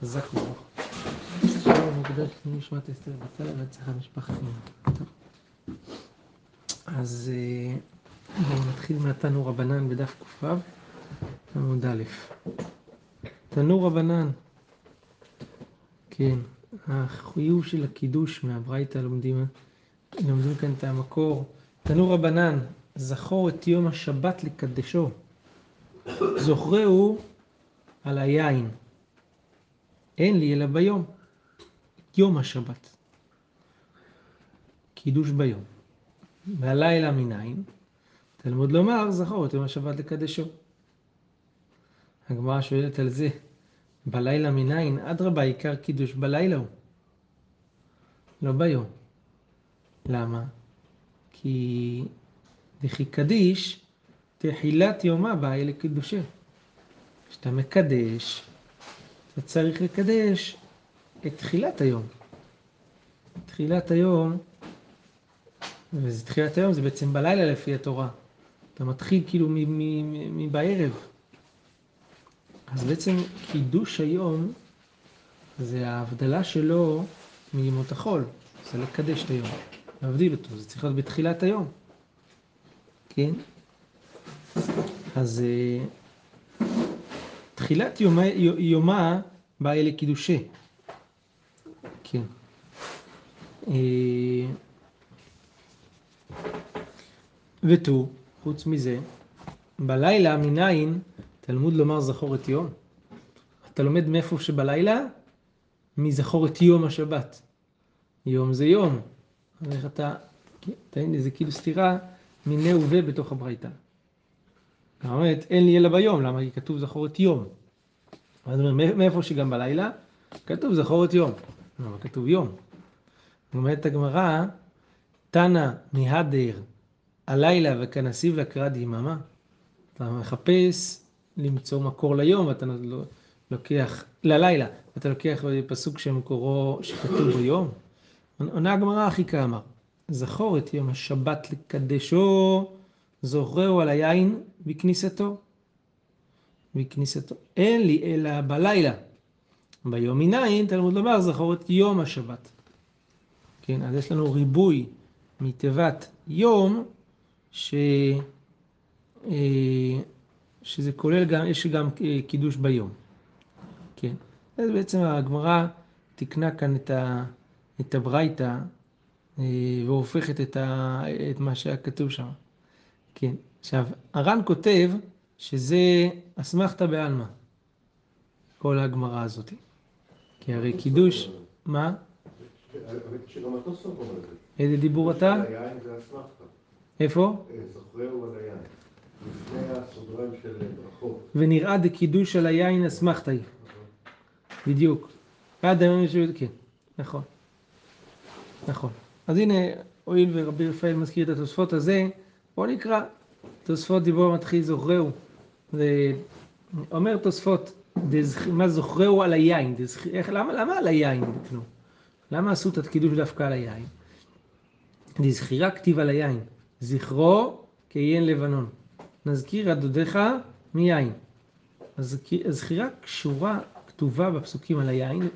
חזק וברוך. מוקדש לנשמת אסתר בצלע והצלחה משפחת. אז בואו נתחיל מהתנור רבנן בדף ק"ו, עמוד א'. תנור רבנן, כן, החיוב של הקידוש מהברייתא לומדים, לומדים כאן את המקור. תנור רבנן, זכור את יום השבת לקדשו. זוכרהו על היין. אין לי אלא ביום. יום השבת. קידוש ביום. והלילה מניין? תלמוד לומר, זכור את יום השבת לקדשו. הגמרא שואלת על זה, בלילה מניין? אדרבה, עיקר קידוש בלילה הוא. לא ביום. למה? כי דכי קדיש תחילת יומה באי לקידושה. כשאתה מקדש, אתה צריך לקדש את תחילת היום. תחילת היום, וזה תחילת היום, זה בעצם בלילה לפי התורה. אתה מתחיל כאילו מבערב. אז בעצם קידוש היום זה ההבדלה שלו מימות החול. זה לקדש את היום, להבדיל אותו, זה צריך להיות בתחילת היום. כן? אז אה, תחילת יומה, יומה באה לקידושה. כן. אה, ותו, חוץ מזה, בלילה מניין תלמוד לומר זכור את יום. אתה לומד מאיפה שבלילה? מזכור את יום השבת. יום זה יום. איך אתה, כן, זה כאילו סתירה מיני ובה בתוך הברייתא. אומרת, אין לי אלא ביום, למה? כי כתוב זכור את יום. אז אומר, מאיפה שגם בלילה? כתוב זכור את יום. למה כתוב יום? אומרת הגמרא, תנא מהדר הלילה וכנסיב לקראת יממה. אתה מחפש למצוא מקור ליום, ואתה לא, לוקח, ללילה, אתה לוקח פסוק שמקורו, שכתוב ביום. עונה הגמרא הכי כאמר, זכור את יום השבת לקדשו, זוכרהו על היין בכניסתו. בכניסתו. אין לי אלא בלילה. ביום מניין, תלמוד לומר, זכור את יום השבת. כן, אז יש לנו ריבוי מתיבת יום, ש... אה, שזה כולל גם, יש גם אה, קידוש ביום. כן. אז בעצם הגמרא תיקנה כאן את, ה... את הברייתא אה, והופכת את, ה... את מה שהיה כתוב שם. כן. עכשיו, הר"ן כותב שזה אסמכתא בעלמא, כל הגמרא הזאת. כי הרי קידוש, מה? איזה דיבור אתה? איפה? ברכות. ונראה דקידוש על היין אסמכתא היא. בדיוק. עד היום יש... כן, נכון. נכון. אז הנה, הואיל ורבי רפאל מזכיר את התוספות הזה, בואו נקרא. תוספות דיבור מתחיל זוכרהו. זה אומר תוספות, מה זוכרהו על היין? איך, למה, למה על היין? נו? למה עשו את הקידוש דווקא על היין? דזכירה כתיב על היין, זכרו כיין לבנון. נזכיר הדודיך מיין. אז הזכירה קשורה, כתובה בפסוקים על היין,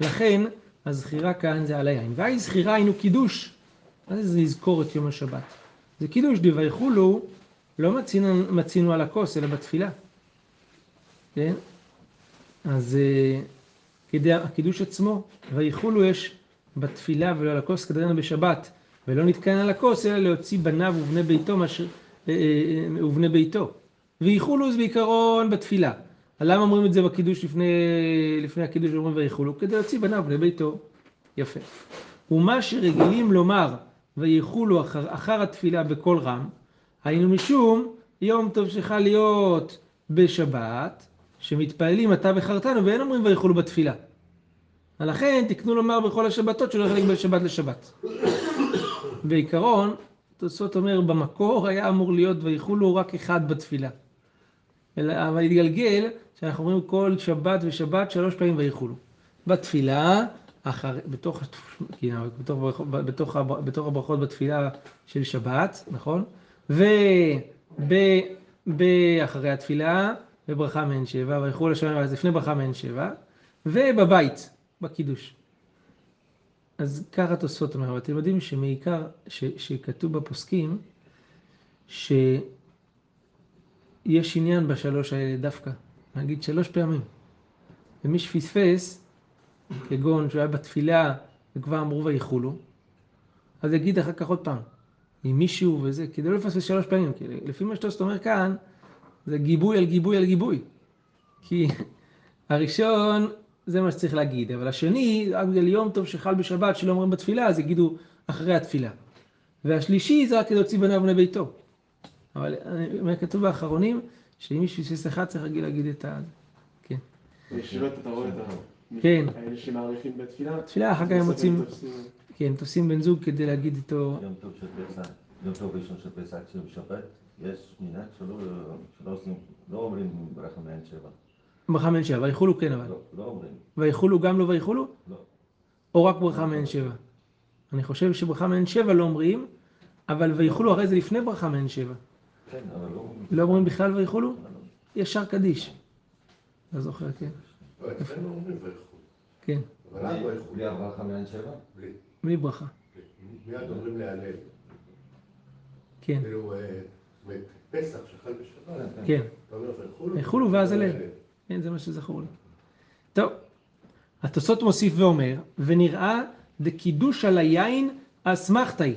לכן הזכירה כאן זה על היין. והי זכירה היינו קידוש. מה זה לזכור את יום השבת? זה קידוש דבייחולו, לא מצינו, מצינו על הכוס, אלא בתפילה. כן? אז כדי הקידוש עצמו, וייחולו יש בתפילה ולא על הכוס כדרנו בשבת, ולא נתקן על הכוס, אלא להוציא בניו ובני ביתו, מאשר, אה, אה, ובני ביתו. וייחולו זה בעיקרון בתפילה. למה אומרים את זה בקידוש לפני, לפני הקידוש אומרים וייחולו? כדי להוציא בניו ובני ביתו. יפה. ומה שרגילים לומר וייחולו אחר, אחר התפילה בקול רם, היינו משום יום טוב שלך להיות בשבת, שמתפללים אתה בחרתנו ואין אומרים ויכולו בתפילה. ולכן תקנו לומר בכל השבתות שלא יחלק בין שבת לשבת. בעיקרון, תוספות אומר במקור היה אמור להיות ויכולו רק אחד בתפילה. אבל התגלגל שאנחנו אומרים כל שבת ושבת שלוש פעמים ויכולו. בתפילה, אחר, בתוך, כן, בתוך, בתוך, בתוך הברכות בתפילה של שבת, נכון? ואחרי התפילה וברכה מעין שבע, ויחול השמיים אז לפני ברכה מעין שבע, ובבית, בקידוש. אז ככה תוספות אומר, אבל אתם יודעים שמעיקר, ש, שכתוב בפוסקים, שיש עניין בשלוש האלה דווקא, נגיד שלוש פעמים. ומי שפספס, כגון שהוא היה בתפילה וכבר אמרו ויחולו, אז יגיד אחר כך עוד פעם, עם מישהו וזה, כדי לא לפספס שלוש פעמים, כי לפי מה שאתה אומר כאן, זה גיבוי על גיבוי על גיבוי. כי הראשון, זה מה שצריך להגיד, אבל השני, רק בגלל יום טוב שחל בשבת שלא אומרים בתפילה, אז יגידו אחרי התפילה. והשלישי זה רק כדי להוציא בניו בני ביתו. אבל אני אומר, כתוב באחרונים, שאם מישהו פספס אחד צריך להגיד, את ה... כן. בישיבות אתה רואה את ה... כן. האלה שמאריכים בתפילה. תפילה, אחר כך הם מוצאים, כן, תופסים בן זוג כדי להגיד איתו, יום טוב של פסח, יום טוב ראשון של פסח של שבת, יש מנהג שלא עושים, לא אומרים ברכה מעין שבע. ברכה מעין שבע, ויחולו כן אבל. לא, לא אומרים, ויחולו גם לא ויחולו? לא. או רק ברכה מעין שבע? אני חושב שברכה מעין שבע לא אומרים, אבל ויחולו הרי זה לפני ברכה מעין שבע. כן, אבל לא אומרים. לא אומרים בכלל ויחולו? לא, לא. ישר קדיש. לא זוכר, כן. לא, אצלנו אומרים ויחול. כן, אבל אז בלי- ויחול. בלי הברכה מעין שבע? בלי. בלי ברכה. מיד אומרים להלל. כן, כאילו, אה, פסח שחל בשבת, כן. אתה אומר ויחולו. ויחולו ואז הלל. כן, זה מה שזכור לי. טוב, התוספות מוסיף ואומר, ונראה דקידוש על היין אסמכתאי,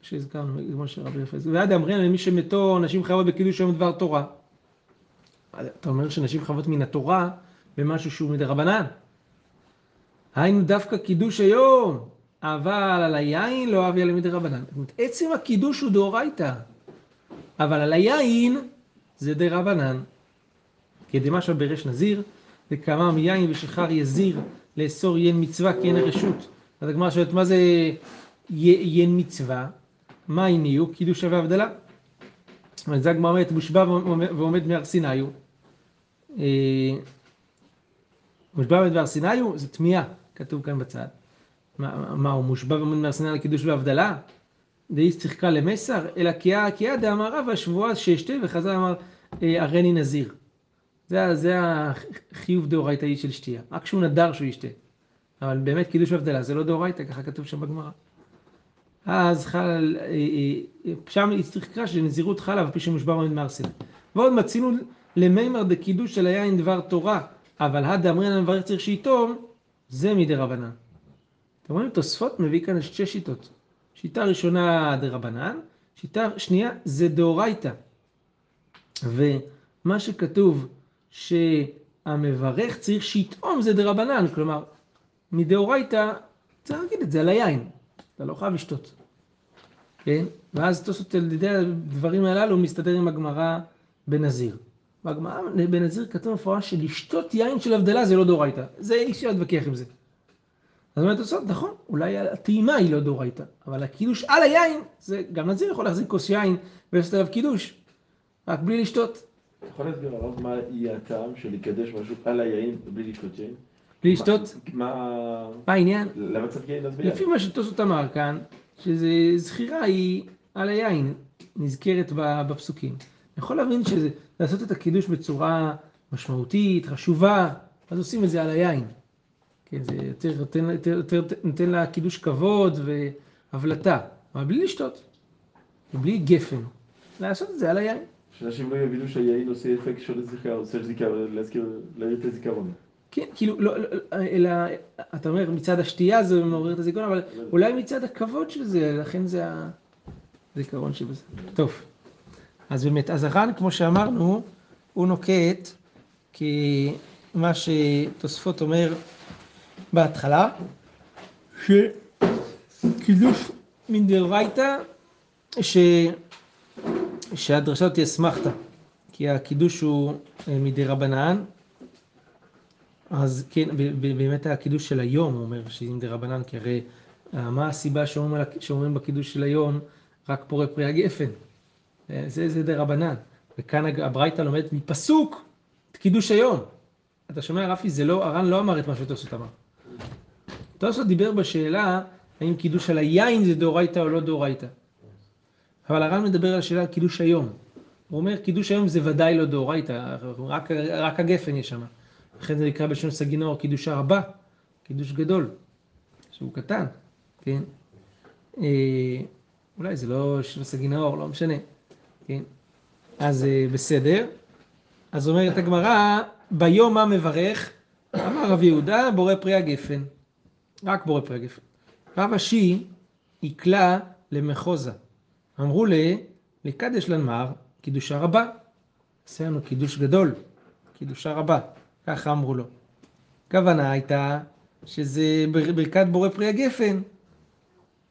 שהזכרנו, כמו שרבי יפס, ועד אמרין למי שמתו נשים חייבות בקידוש היום דבר תורה. אתה אומר שנשים חייבות מן התורה במשהו שהוא מדרבנן. היינו דווקא קידוש היום, אבל על היין לא אבי אלא מדרבנן. זאת אומרת, עצם הקידוש הוא דאורייתא, אבל על היין זה דרבנן. כדמשל בריש נזיר, וכמה מיין ושחר יזיר לאסור ין מצווה כי אין רשות. אז הגמרא שואלת מה זה י- ין מצווה? מה הניעו? קידוש שווה הבדלה. אז זה הגמרא אומרת, מושבע ועומד מהר סיני הוא. מושבע מהר סיני הוא, זה תמיהה, כתוב כאן בצד. מה, מה הוא מושבע מהר סיני לקידוש והבדלה? דאיס צחקה למסר, אלא כי היה דאמר רבא שבועה שאשתה וחזר אמר אה, הריני נזיר. זה, זה החיוב דאורייתאי של שתייה, רק כשהוא נדר שהוא ישתה. אבל באמת קידוש והבדלה זה לא דאורייתא, ככה כתוב שם בגמרא. אז חל, אה, אה, שם לקרוא שנזירות חלה על פי שמושבע מהר סיני. ועוד מצינו למימר דקידוש של היין דבר תורה, אבל הדה אמרינן מברך צריך שיתום, זה מדי רבנן. אתם רואים, תוספות מביא כאן שתי שיטות. שיטה ראשונה דרבנן, שיטה שנייה זה דאורייתא. ומה שכתוב שהמברך צריך שיטעום זה דרבנן, כלומר, מדאורייתא צריך להגיד את זה על היין, אתה לא חייב לשתות. כן? ואז תוספות על ידי הדברים הללו מסתדר עם הגמרא בנזיר. בגמרא בנזיר כתוב מפורש שלשתות יין של הבדלה זה לא דאורייתא. זה אי אפשר להתווכח עם זה. אז אומרת תוספות, נכון, אולי הטעימה היא לא דאורייתא, אבל הקידוש על היין, זה גם נזיר יכול להחזיק כוס יין ולעשות עליו קידוש, רק בלי לשתות. אתה יכול להסביר הרב מה יהיה הטעם של לקדש משהו על היין בלי לשתות יין? בלי לשתות, מה... מה העניין? למה צריך יין אז? לפי מה שטוסות אמר כאן, שזה זכירה היא על היין, נזכרת בפסוקים. אני יכול להבין שזה לעשות את הקידוש בצורה משמעותית, חשובה, אז עושים את זה על היין. כן, זה יותר נותן, יותר, יותר, נותן לה קידוש כבוד והבלטה, אבל בלי לשתות, ובלי גפן, לעשות את זה על היין. שאנשים לא יבינו שהיין עושה אפקט של זיכרון, עושה זיכרון, להזכיר, להעיר את הזיכרון. כן, כאילו, לא, לא, אלא, אתה אומר מצד השתייה זה מעורר את הזיכרון, אבל אולי מצד הכבוד של זה, לכן זה הזיכרון שבזה. טוב, אז באמת, אז הר"ן, כמו שאמרנו, הוא נוקט כמה שתוספות אומר בהתחלה, שקידוש מדאורייתא, ש... שהדרשה תהיה אסמכתא, כי הקידוש הוא אה, מדי רבנן, אז כן, באמת הקידוש של היום, הוא אומר שאם דה רבנן, כי הרי אה, מה הסיבה שאומרים, שאומרים בקידוש של היום, רק פורה פרי הגפן. אה, זה, זה דה רבנן. וכאן הברייתא לומדת מפסוק את קידוש היום. אתה שומע רפי, זה לא, הר"ן לא אמר את מה שתוספות אמר. תוספות דיבר בשאלה האם קידוש על היין זה דאורייתא או לא דאורייתא. אבל הר"ן מדבר על השאלה על קידוש היום. הוא אומר, קידוש היום זה ודאי לא דאורייתא, רק, רק הגפן יש שם. לכן זה נקרא בלשון סגינור קידושה רבה, קידוש גדול, שהוא קטן, כן? אה, אולי זה לא של סגינור, לא משנה, כן? אז אה, בסדר. אז אומרת הגמרא, ביום מה מברך? אמר רב יהודה, בורא פרי הגפן. רק בורא פרי הגפן. רב אשי יקלע למחוזה. אמרו לי, לקדש לנמר, קידושה רבה. עשה לנו קידוש גדול, קידושה רבה. ככה אמרו לו. הכוונה הייתה שזה ברכת בורא פרי הגפן.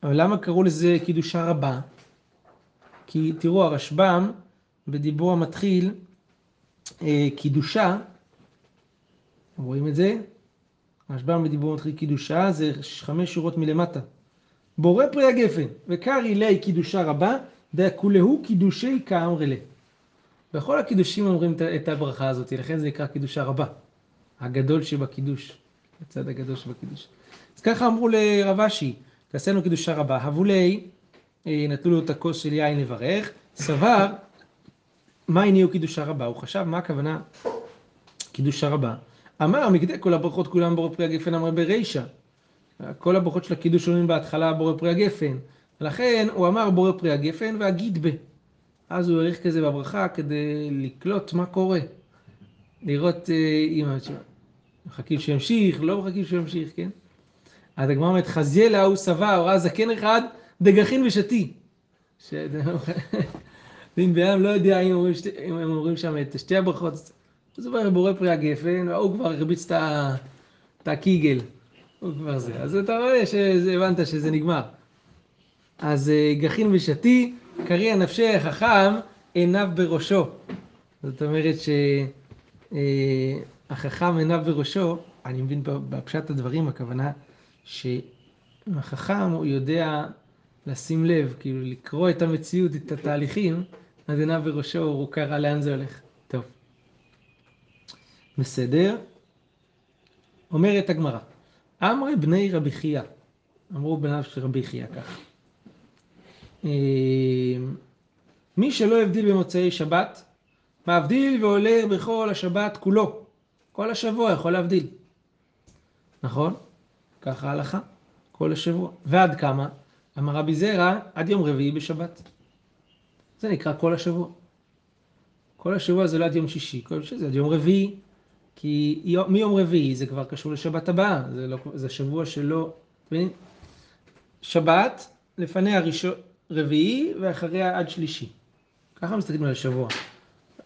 אבל למה קראו לזה קידושה רבה? כי תראו, הרשב"ם בדיבור המתחיל, אה, קידושה, רואים את זה? הרשב"ם בדיבור המתחיל קידושה זה חמש שורות מלמטה. בורא פרי הגפן, וקרי לי קידושה רבה, דכולהו קידושי כאמרי לה. בכל הקידושים אומרים את הברכה הזאת, לכן זה נקרא קידושה רבה. הגדול שבקידוש, הצד הגדול שבקידוש. אז ככה אמרו לרב אשי, תעשה לנו קידושה רבה. הבולי, אה, נתנו לו את הכוס של יין לברך, סבר, מה הניעו קידושה רבה? הוא חשב, מה הכוונה קידושה רבה? אמר, מקדי כל הברכות כולם בורא פרי הגפן אמר ברישא. כל הברכות של הקידוש אומרים בהתחלה בורא פרי הגפן. ולכן הוא אמר בורא פרי הגפן והגיד ב. אז הוא העריך כזה בברכה כדי לקלוט מה קורה. לראות אם אה, מחכים שימשיך, לא מחכים שימשיך, כן? אז הגמרא אומרת, חזייה להוא שבע, הוראה זקן אחד, דגחין ושתי. ואם בן לא יודע אם אומרים, שתי, אם הם אומרים שם את שתי הברכות, אז הוא בורא פרי הגפן, והוא כבר הרביץ את הקיגל. הוא כבר זה. אז אתה רואה שהבנת שזה נגמר. אז אה, גחין ושתי, קריע נפשי החכם, עיניו בראשו. זאת אומרת שהחכם אה, עיניו בראשו, אני מבין בפשט הדברים, הכוונה שהחכם הוא יודע לשים לב, כאילו לקרוא את המציאות, את התהליכים, אז עיניו בראשו הוא קרא לאן זה הולך. טוב. בסדר. אומרת הגמרא, אמרי בני רבי חייא, אמרו בניו של רבי חייא ככה. אה, מי שלא הבדיל במוצאי שבת, מבדיל ועולה בכל השבת כולו. כל השבוע יכול להבדיל. נכון? ככה ההלכה. כל השבוע. ועד כמה? אמר רבי זרע, עד יום רביעי בשבת. זה נקרא כל השבוע. כל השבוע זה לא עד יום שישי, כל השבוע זה עד יום רביעי. כי מיום רביעי זה כבר קשור לשבת הבאה, זה, לא, זה שבוע שלא... שבת, לפניה ראשון, רביעי ואחריה עד שלישי. ככה מסתכלים על השבוע.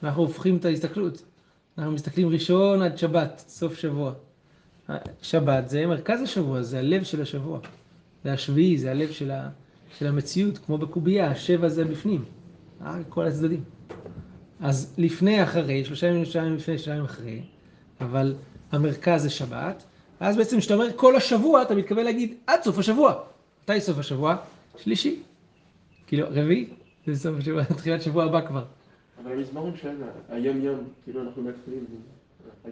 אנחנו הופכים את ההסתכלות. אנחנו מסתכלים ראשון עד שבת, סוף שבוע. שבת זה מרכז השבוע, זה הלב של השבוע. זה השביעי, זה הלב של, ה, של המציאות, כמו בקובייה, השבע זה בפנים. כל הצדדים. אז לפני, אחרי, שלושה ימים, שלושה ימים לפני, שלושה ימים אחרי, אבל המרכז זה שבת, ואז בעצם כשאתה אומר כל השבוע, אתה מתכוון להגיד עד סוף השבוע. מתי סוף השבוע? שלישי. כאילו, רביעי? זה סוף השבוע, תחילת שבוע הבא כבר. אבל המזמורים שלנו, היום יום, כאילו אנחנו מתחילים.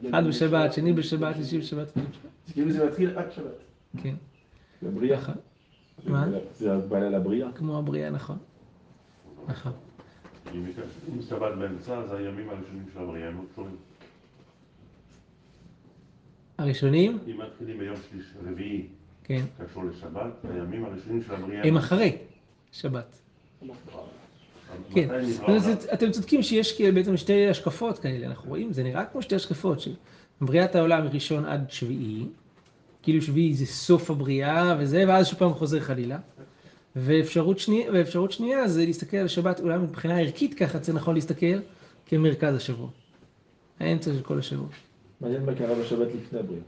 אחד בשבת, שני בשבת, שלישי בשבת, כאילו זה מתחיל עד שבת. כן. לבריאה. נכון. מה? זה בעיה לבריאה. כמו הבריאה, נכון. נכון. אם שבת באמצע, אז הימים הראשונים של הבריאה הם לא קשורים. הראשונים? אם מתחילים ביום שלישי, רביעי, כן. קשור לשבת, הימים הראשונים של הבריאה... הם אחרי שבת. כן? אתם צודקים שיש כאילו בעצם שתי השקפות כאלה, אנחנו רואים, זה נראה כמו שתי השקפות, שבריאת העולם מראשון עד שביעי, כאילו שביעי זה סוף הבריאה וזה, ואז שוב פעם חוזר חלילה. ואפשרות שנייה, ואפשרות שנייה זה להסתכל על השבת, אולי מבחינה ערכית ככה זה נכון להסתכל, כמרכז השבוע. האמצע של כל השבוע. מעניין מה קרה בשבת לפני הבריאה.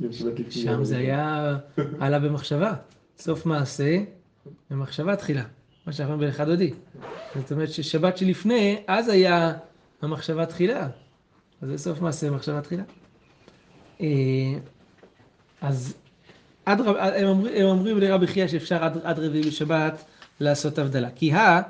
שבת שבת שם זה היה עלה במחשבה. סוף מעשה, במחשבה תחילה. מה שאנחנו אומרים באחד הודי. זאת אומרת ששבת שלפני, אז היה המחשבה תחילה. זה סוף מעשה, מחשבה תחילה. אה, אז עד רב, הם, אומרים, הם אומרים לרבי חייא שאפשר עד, עד רביעי בשבת לעשות הבדלה. כי הא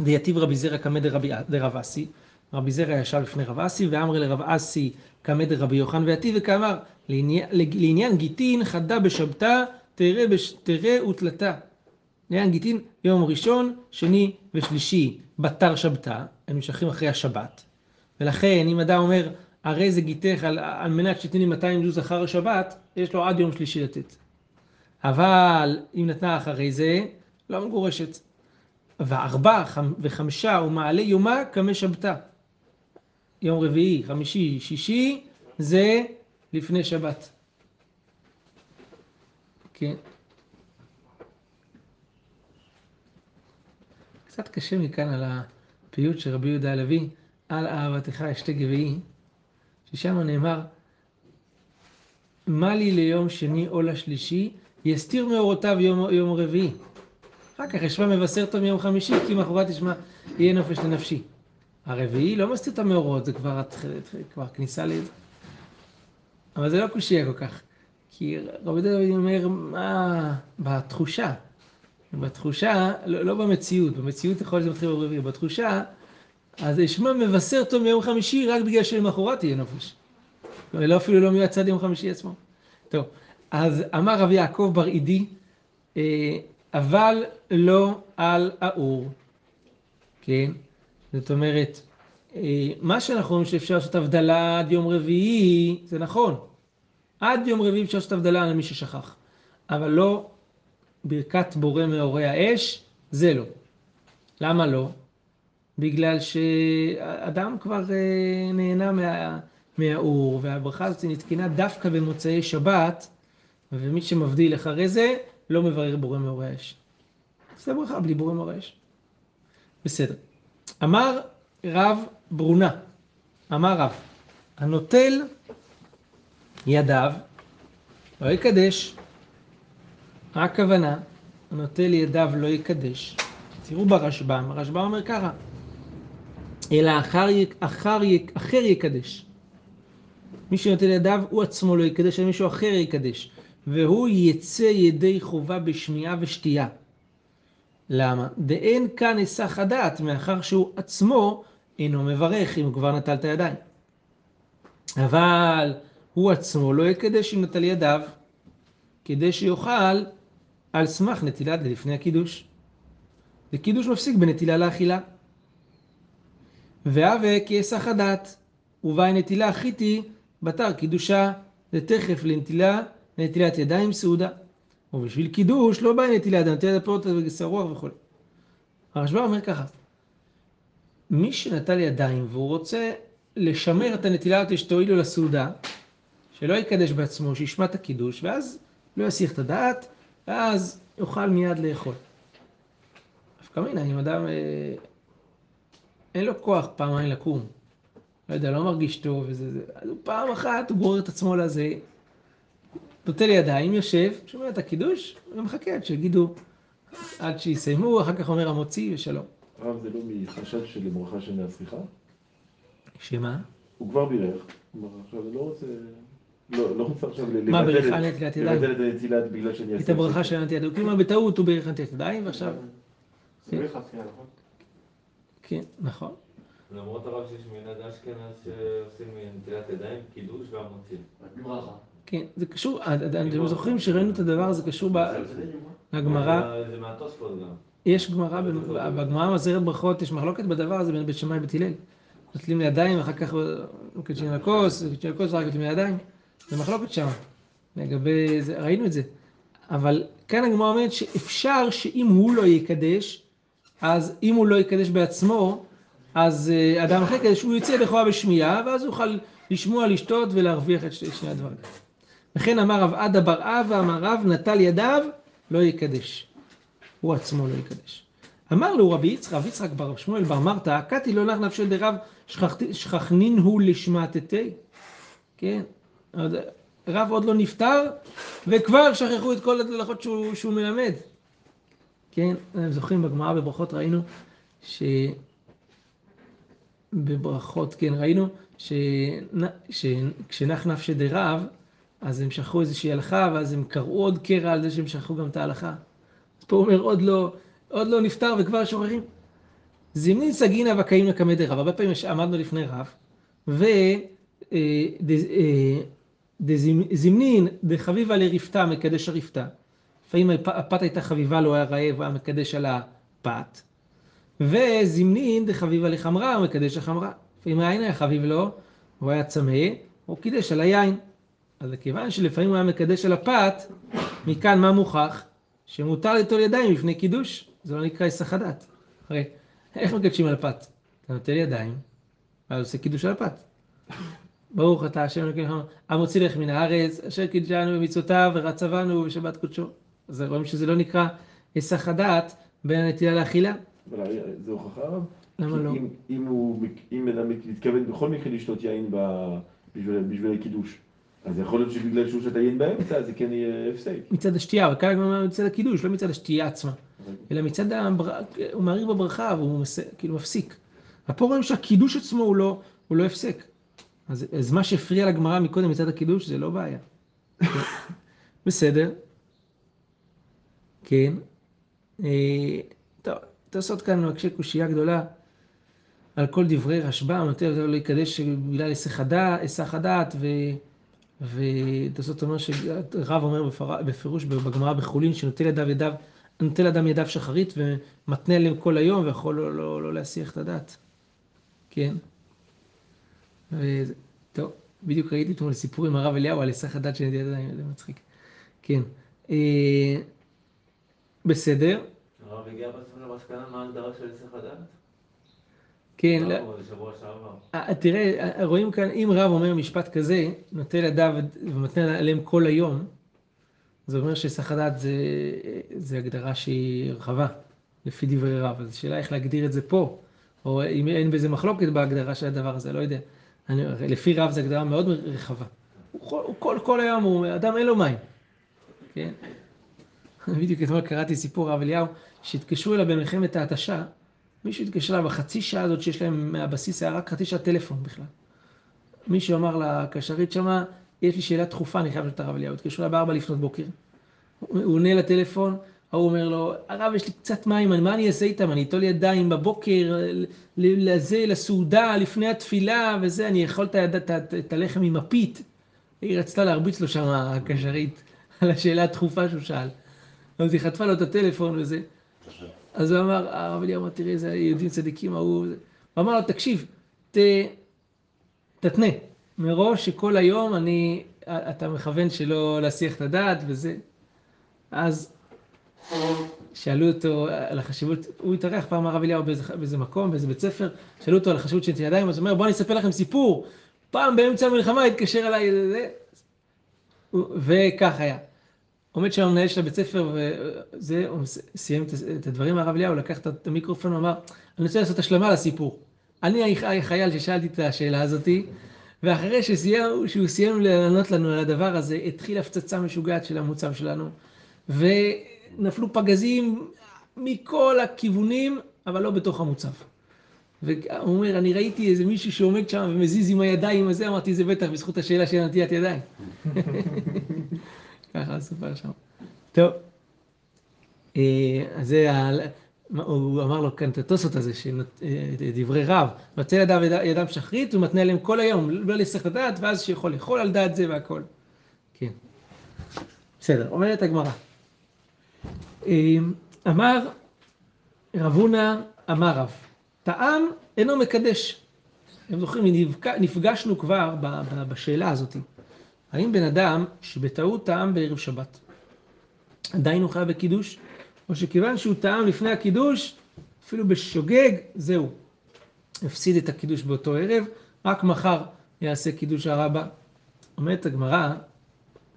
דייטיב רבי זרע קמא דרב אסי, רבי זרע ישב לפני רב אסי, ואמר לרב אסי קמא דרבי יוחנן ויטיב וכאמר, לעניין, לעניין גיטין חדה בשבתה תראה, בש, תראה ותלתה. לעניין גיטין, יום ראשון, שני ושלישי בתר שבתא, הם נמשכים אחרי השבת. ולכן אם אדם אומר, הרי זה גיתך על, על מנת שתתני 200 זוז אחר השבת, יש לו עד יום שלישי לתת. אבל אם נתנה אחרי זה, לא מגורשת. וארבע חמ- וחמישה ומעלה יומה קמי שבתא. יום רביעי, חמישי, שישי, זה לפני שבת. כן. קצת קשה מכאן על הפיוט של רבי יהודה הלוי, על אהבתך אשתי גביעי, ששם נאמר, מה לי ליום שני או לשלישי, יסתיר מאורותיו יום, יום רביעי. אחר כך ישמע מבשר טוב מיום חמישי, כי מחרת ישמע יהיה נופש לנפשי. הרביעי לא מסתיר את המאורות, זה כבר, כבר כניסה לזה. אבל זה לא קושייה כל כך. כי רבי דוד אומר, מה, בתחושה, בתחושה, לא, לא במציאות, במציאות יכול להיות שזה מתחיל ביום רביעי, בתחושה, אז ישמע מבשר טוב מיום חמישי רק בגלל שלמחרת יהיה נופש. לא אפילו לא מיועצד יום חמישי עצמו. טוב, אז אמר רבי יעקב בר עידי, אה, אבל לא על האור, כן? זאת אומרת, אה, מה שאנחנו אומרים שאפשר לעשות הבדלה עד יום רביעי, זה נכון. עד יום רביעי אפשר לעשות הבדלה על מי ששכח. אבל לא ברכת בורא מאורי האש, זה לא. למה לא? בגלל שאדם כבר אה, נהנה מה, מהאור, והברכה הזאת נתקנה דווקא במוצאי שבת, ומי שמבדיל אחרי זה, לא מברר בורא מאורי האש. זה ברכה בלי בורא מאורי האש. בסדר. אמר רב ברונה, אמר רב, הנוטל ידיו לא יקדש. מה הכוונה? הנוטל ידיו לא יקדש. תראו ברשב"ם, הרשב"ם אומר ככה, אלא אחר, אחר, אחר יקדש. מי שנוטל ידיו הוא עצמו לא יקדש, אלא מישהו אחר יקדש. והוא יצא ידי חובה בשמיעה ושתייה. למה? דאין כאן היסח הדעת, מאחר שהוא עצמו אינו מברך אם הוא כבר נטל את הידיים. אבל הוא עצמו לא יקדש אם נטל ידיו, כדי שיוכל על סמך נטילה לפני הקידוש. וקידוש מפסיק בנטילה לאכילה. והווה כי היסח הדעת, ובאי נטילה אחיתי בתר קידושה, לתכף לנטילה, לנטילת ידיים סעודה. ובשביל קידוש לא באי נטילת ידיים, נטילת הפירות וגסר רוח וכו'. הרשב"א אומר ככה, מי שנטל ידיים והוא רוצה לשמר את הנטילה הזאת שתועיל לו לסעודה, שלא יקדש בעצמו, שישמע את הקידוש, ואז לא יסיח את הדעת, ואז יוכל מיד לאכול. דווקא מינה, אם אדם אין לו כוח פעמיים לקום, לא יודע, לא מרגיש טוב וזה, זה, אז הוא פעם אחת, הוא גורר את עצמו לזה, נוטל ידיים, יושב, שומע את הקידוש, ומחכה עד שיגידו, עד שיסיימו, אחר כך אומר המוציא ושלום. הרב זה לא מחשד של ברכה שאינה סליחה? שמה? הוא כבר בירך, עכשיו לא רוצה, לא, לא רוצה עכשיו לבטל את- הנטילת בגלל שאני את הברכה של נטילת ידיים. כלומר, בטעות הוא בירך נטילת ידיים, ועכשיו... זה לא יחסיה, נכון? כן, נכון. למרות הרב שיש מנהג אשכנז שעושים נטילת ידיים, קידוש והמוציא. כן, זה קשור, אתם זוכרים שראינו את הדבר הזה קשור ב- לגמרא, זה מהתוספות גם. יש גמרא, בגמרא מזהרת ברכות, יש מחלוקת בדבר הזה בין בית שמאי ובית הלל. נוטלים לידיים, אחר כך מקדשים על הכוס, מקדשים על הכוס, רק נוטלים לידיים. זה מחלוקת שם. לגבי זה, ראינו את זה. אבל כאן הגמרא אומרת שאפשר שאם הוא לא יקדש, אז אם הוא לא יקדש בעצמו, אז אה, אדם אחר יקדש, הוא יוצא לכאורה בשמיעה, ואז הוא יוכל לשמוע, לשתות ולהרוויח את שני הדברים. לכן אמר רב עדה בר אבא, אמר רב, נטל ידיו, לא יקדש. הוא עצמו לא יקדש. אמר לו רבי יצחק, רבי יצחק בר שמואל בר מרתא, קתי לא נח נפשי דרב שכחנין הוא לשמטתי. כן, רב עוד לא נפטר, וכבר שכחו את כל ההלכות שהוא, שהוא מלמד. כן, אתם זוכרים בגמרא בברכות ראינו ש... בברכות, כן, ראינו שנ- שכשנח נפשי דרב, אז הם שכחו איזושהי הלכה, ואז הם קראו עוד קרע על זה שהם שכחו גם את ההלכה. אז פה הוא אומר, עוד לא, עוד לא נפטר וכבר שוכחים. זימנין סגינא וקאימנא קמא דרב. הרבה פעמים עמדנו לפני רב, וזימנין דחביבה לרפתה מקדש הרפתה, לפעמים הפ- הפת הייתה חביבה לו, היה רעב, הוא היה מקדש על הפת. וזמנין דחביבה לחמרה, הוא מקדש לחמרה. לפעמים היין היה חביב לו, הוא היה צמא, הוא קידש על היין. אז כיוון שלפעמים הוא היה מקדש על הפת, מכאן מה מוכח? שמותר ליטול ידיים לפני קידוש, זה לא נקרא היסח הדעת. הרי איך מקדשים על הפת? אתה נוטל ידיים, ואז עושה קידוש על הפת. ברוך אתה השם אלוקינו, המוציא לך מן הארץ, אשר קידשנו במצוותיו ורצבנו בשבת קודשו. אז רואים שזה לא נקרא היסח הדעת בין הנטייה לאכילה. אבל זה הוכחה רב? למה לא? אם- אם הוא, אם אדם מתכוון בכל מקרה לשתות יין ב- בשביל בשביל הקידוש, אז יכול להיות שבגלל שהוא שתה יין באמצע, זה כן יהיה הפסק. מצד השתייה, אבל כאן גם מצד הקידוש, לא מצד השתייה עצמה. אלא מצד הבר... הוא מעריך בברכה והוא מס... כאילו מפסיק. ופה רואים שהקידוש עצמו הוא לא, הוא לא הפסק. אז, אז מה שהפריע לגמרא מקודם מצד הקידוש זה לא בעיה. בסדר. כן. אה, טוב, תעשות כאן מקשה קושייה גדולה על כל דברי רשב"ם, יותר לא יקדש בגלל היסח הדעת. ותעשות אומר שרב אומר. בפירוש בגמרא בחולין שנוטל ידיו ידיו, נוטל אדם ידיו שחרית ומתנה עליהם כל היום ויכול לא, לא, לא להסיח את הדעת. כן. טוב, בדיוק ראיתי אתמול סיפור עם הרב אליהו על היסח הדעת של ידיו זה מצחיק. כן. בסדר. הרב הגיע בסוף למסקנה מה ההגדרה של היסח הדעת? כן, לא... אה, תראה, אה, רואים כאן, אם רב אומר משפט כזה, נוטל ידיו ומתנה עליהם כל היום, זה אומר שהיסח הדעת זה, זה הגדרה שהיא רחבה, לפי דברי רב. אז השאלה איך להגדיר את זה פה, או אם אין בזה מחלוקת בהגדרה של הדבר הזה, לא יודע. אני, לפי רב זו הגדרה מאוד רחבה. הוא, כל, כל, כל היום, הוא, אדם אין לו מים, כן? בדיוק אתמול קראתי סיפור הרב אליהו, שהתקשרו אליו במלחמת ההתשה, מישהו התקשר אליו בחצי שעה הזאת שיש להם מהבסיס, היה רק חצי שעה טלפון בכלל. מישהו אמר לקשרית שמה, יש לי שאלה דחופה, אני חייב לשאול את הרב אליהו. התקשרו אליו בארבע לפנות בוקר. הוא עונה לטלפון, ההוא אומר לו, הרב, יש לי קצת מים, מה אני אעשה איתם? אני אטול ידיים בבוקר, לזה, לסעודה, לפני התפילה, וזה, אני אכול את הלחם עם הפית. היא רצתה להרביץ לו שם, הקשרית, על השאלה הדחופה שהוא שאל. אז היא חטפה לו את הטלפון וזה. אז הוא אמר, הרב אליהו אמר, תראה, זה יהודים צדיקים, ההוא... זה." הוא אמר לו, תקשיב, ת... תתנה מראש שכל היום אני, אתה מכוון שלא להסיח את הדעת וזה. אז שאלו אותו על החשיבות, הוא התארח פעם הרב אליהו באיזה, באיזה מקום, באיזה בית ספר, שאלו אותו על החשיבות של ידיים, אז הוא אומר, בוא אני אספר לכם סיפור. פעם באמצע המלחמה התקשר אליי, וכך היה. עומד שם המנהל של הבית ספר, וזה, הוא סיים את- הדברים מהרב אליהו, לקח את המיקרופון ואמר, אני רוצה לעשות השלמה לסיפור. אני החייל ששאלתי את השאלה הזאתי, ואחרי שסיים, שהוא סיים לענות לנו על הדבר הזה, התחילה הפצצה משוגעת של המוצב שלנו, ונפלו פגזים מכל הכיוונים, אבל לא בתוך המוצב. והוא אומר, אני ראיתי איזה מישהו שעומד שם ומזיז עם הידיים הזה, אמרתי, זה בטח בזכות השאלה של נטיית ידיים. ככה סופר שם. טוב, אה, אז זה, הוא אמר לו כאן את התוספות הזה, אה, דברי רב, נוצא ידיו יד- ידם שחרית ומתנה עליהם כל היום, לא להסתכל את הדעת, ואז שיכול לאכול על דעת זה והכל. כן. בסדר, אומרת הגמרא. אה, אמר רב הונא, אמר רב, טעם אינו מקדש. אתם זוכרים, נפג- נפגשנו כבר בשאלה הזאת. האם בן אדם שבטעות טעם בערב שבת, עדיין הוא חייב בקידוש? או שכיוון שהוא טעם לפני הקידוש, אפילו בשוגג, זהו. הפסיד את הקידוש באותו ערב, רק מחר יעשה קידוש הרבה. אומרת הגמרא,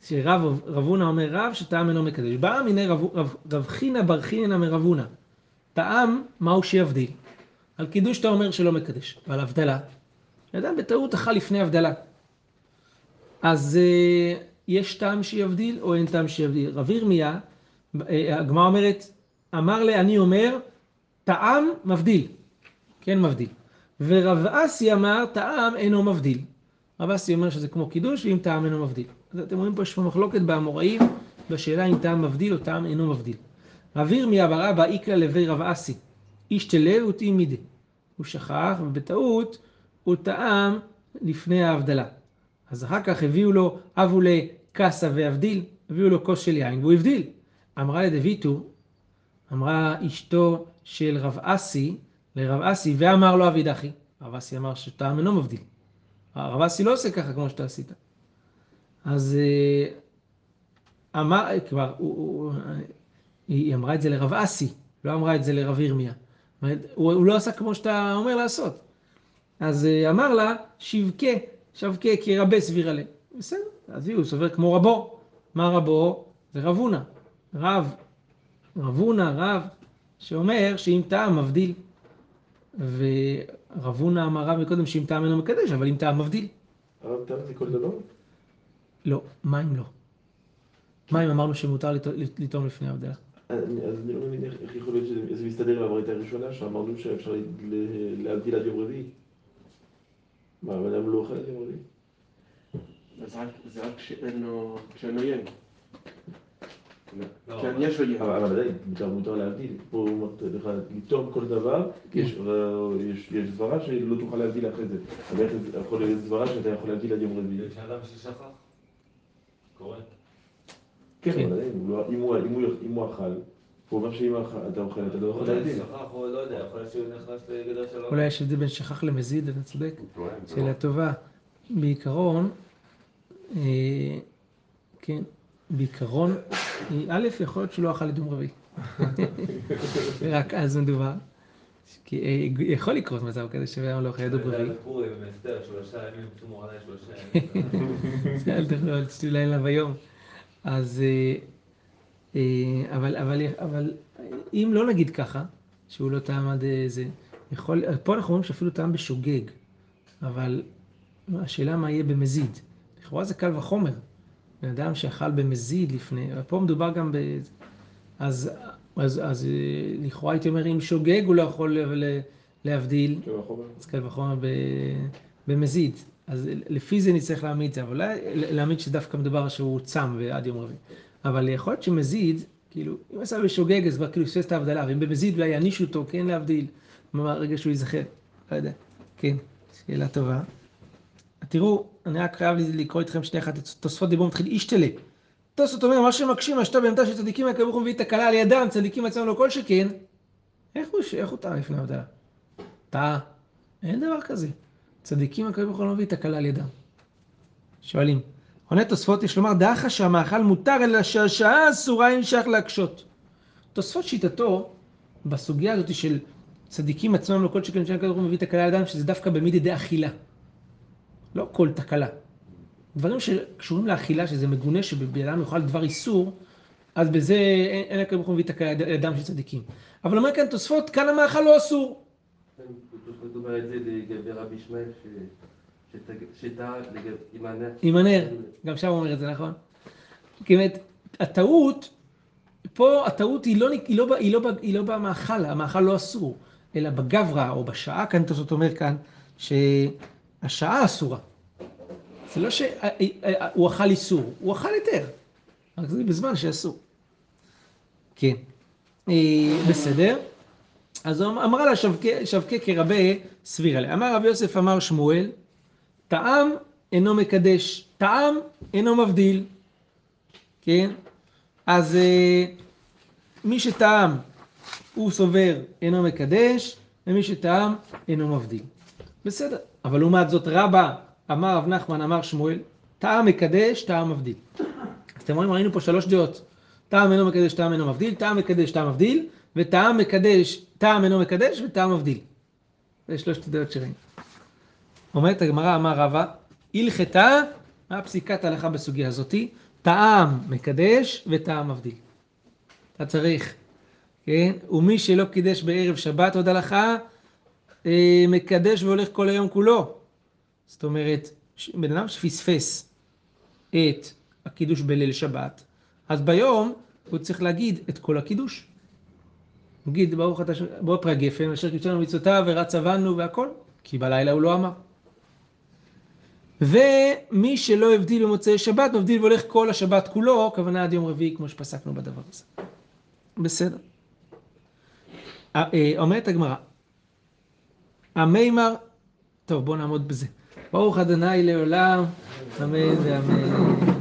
שרב רב הונא אומר רב שטעם אינו מקדש. בא מיני רב, רב, רב חינה בר חינא מרב הונא. טעם, מהו שיבדיל? על קידוש אתה אומר שלא מקדש, ועל הבדלה. אדם בטעות אכל לפני הבדלה. אז אה, יש טעם שיבדיל או אין טעם שיבדיל? רב ירמיה, אה, הגמרא אומרת, אמר לי, אני אומר, טעם מבדיל, כן מבדיל. ורב אסי אמר, טעם אינו מבדיל. רב אסי אומר שזה כמו קידוש, ואם טעם אינו מבדיל. אז אתם רואים פה יש פה מחלוקת באמוראים, בשאלה אם טעם מבדיל או טעם אינו מבדיל. רב ירמיה בר אבא איקרא לוי רב אסי, איש תלב ותהי מידי. הוא שכח, ובטעות הוא טעם לפני ההבדלה. אז אחר כך הביאו לו, אבו לקסה והבדיל, הביאו לו כוס של יין והוא הבדיל. אמרה לדויטו, אמרה אשתו של רב אסי לרב אסי, ואמר לו אביד אחי. רב אסי אמר שטעם אינו מבדיל. הרב אסי לא עושה ככה כמו שאתה עשית. אז אה, אמר, כבר, הוא, הוא, היא אמרה את זה לרב אסי, לא אמרה את זה לרב ירמיה. הוא, הוא לא עשה כמו שאתה אומר לעשות. אז אה, אמר לה, שבכה, שבכה כי רבה סבירה לה. בסדר, אז הוא סובר כמו רבו. מה רבו? זה רב הונא. רב, רב הונא, רב, שאומר שאם טעם מבדיל. ורב הונא אמר רב מקודם שאם טעם אינו מקדש, אבל אם טעם מבדיל. הרב טעם זה כל דבר? לא, מים לא. מים אמרנו שמותר לט- לטעום לפני הבדלה. אז אני לא מבין איך יכול להיות שזה מסתדר עם הברית הראשונה, שאמרנו שאפשר להבדיל עד יום רביעי. מה, הבן אדם לא אוכל רביעי? אז רק- זה רק כשאין לו, כשאין לו יין. לא, כן, אבל- יש לו יין. אבל אבל עדיין, מותר- מותר להבדיל. פה הוא אומר לך לטעום כל דבר, יש יש- סברה שלא תוכל להבדיל אחרי זה. אבל איך זה יכול להיות סברה שאתה יכול להבדיל עד יום רביעי? יש אדם ששכח. קורה. כן, כן. אבל עדיין, לא- אם הוא אכל, הוא אומר שאם אתה אוכל, אתה לא יכול אולי להבדיל. שכח, או לא של אולי יש הבדל בין שכח למזיד, אתה צודק. שאלה לא- טובה. בעיקרון, אה, כן, בעיקרון, אה, א', יכול להיות שהוא לא אכל את יום רביעי. רק אז מדובר. כי אה, יכול לקרות מצב כזה שבן לא אוכל את יום רביעי. שלושה ימים, שלושה ימים. אל תאכלו, לילה ביום. אז, אבל, אבל, אבל אם לא נגיד ככה, שהוא לא טעם עד אה, זה, יכול, פה אנחנו אומרים שאפילו טעם בשוגג, אבל השאלה מה יהיה במזיד. לכאורה זה קל וחומר. בן אדם שאכל במזיד לפני, פה מדובר גם ב... אז, אז, אז אה, לכאורה הייתי אומר, אם שוגג הוא לא יכול ל- להבדיל. אז קל וחומר ב- במזיד. אז לפי זה נצטרך להעמיד את זה, אבל אולי להעמיד שדווקא מדובר שהוא צם ועד יום רביעי. אבל יכול להיות שמזיד, כאילו, אם עשה בשוגג אז כבר כאילו פספס את ההבדלה, ואם במזיד אולי יענישו אותו, כן להבדיל, מהרגע שהוא ייזכר, לא יודע. כן, שאלה טובה. תראו, אני רק חייב לקרוא איתכם שנייה אחת, תוספות דיבור מתחיל אישתלה. תוספות אומר, מה שמקשים אשתו בהמתה של צדיקים הוא מביא תקלה על ידם, צדיקים עצמם לא כל שכן. איך הוא, איך הוא טעה לפני ההבדלה? טעה. אין דבר כזה. צדיקים הוא לא מביא תקלה על ידם. שואלים, עונה תוספות, יש לומר, דאחה שהמאכל מותר, אלא שהשעה אסורה אין שייך להקשות. תוספות שיטתו, בסוגיה הזאת של צדיקים עצמם לא כל שכן ברוך הוא מביא תקלה על ידם, שזה דווקא במידי דאכילה. לא כל תקלה. דברים שקשורים לאכילה, שזה מגונה, שבן אדם יאכל דבר איסור, אז בזה אין אין הקדוש ברוך הוא מביא תקלה על ידם של צדיקים. אבל אומר כאן תוספות, כאן המאכל לא אסור. זה לגבי רבי ישמעאל, ש- שת- שטעה לגבי- עם הנר. גם שם אומר את זה, נכון? באמת, הטעות, פה הטעות היא לא, היא לא, היא לא, היא לא במאכל, המאכל לא אסור, אלא בגברא או בשעה, כאן תוספות אומר כאן, שהשעה אסורה. זה לא שהוא אכל איסור, הוא אכל היתר, רק זה בזמן שאסור. כן, אה, בסדר. אז הוא אמרה לה שבקה כרבה סבירה לה. אמר רבי יוסף אמר שמואל, טעם אינו מקדש, טעם אינו מבדיל, כן? אז אה, מי שטעם הוא סובר אינו מקדש, ומי שטעם אינו מבדיל. בסדר. אבל לעומת זאת רבא אמר רב נחמן אמר שמואל, טעם מקדש, טעם מבדיל. אז אתם רואים, ראינו פה שלוש דעות. טעם אינו מקדש, טעם אינו מבדיל, טעם מקדש, טעם מבדיל, וטעם מקדש, טעם אינו מקדש, וטעם מבדיל. זה שלושת הדעות שראינו. אומרת הגמרא, אמר רבא, הלכתה, מה פסיקת ההלכה בסוגיה הזאתי? טעם מקדש וטעם מבדיל. אתה צריך, כן? ומי שלא קידש בערב שבת עוד הלכה, אה, מקדש והולך כל היום כולו. זאת אומרת, בן אדם שפספס את הקידוש בליל שבת, אז ביום הוא צריך להגיד את כל הקידוש. נגיד, ברוך אתה, ש- ברוך פרי הגפן, אשר קידשנו מצוותיו ורץ עבדנו והכל, כי בלילה הוא לא אמר. ומי שלא הבדיל במוצאי שבת, מבדיל והולך כל השבת כולו, הכוונה עד יום רביעי, כמו שפסקנו בדבר הזה. בסדר. אה, אומרת הגמרא, המימר, טוב בואו נעמוד בזה. ברוך אדוני לעולם, אמן ואמן.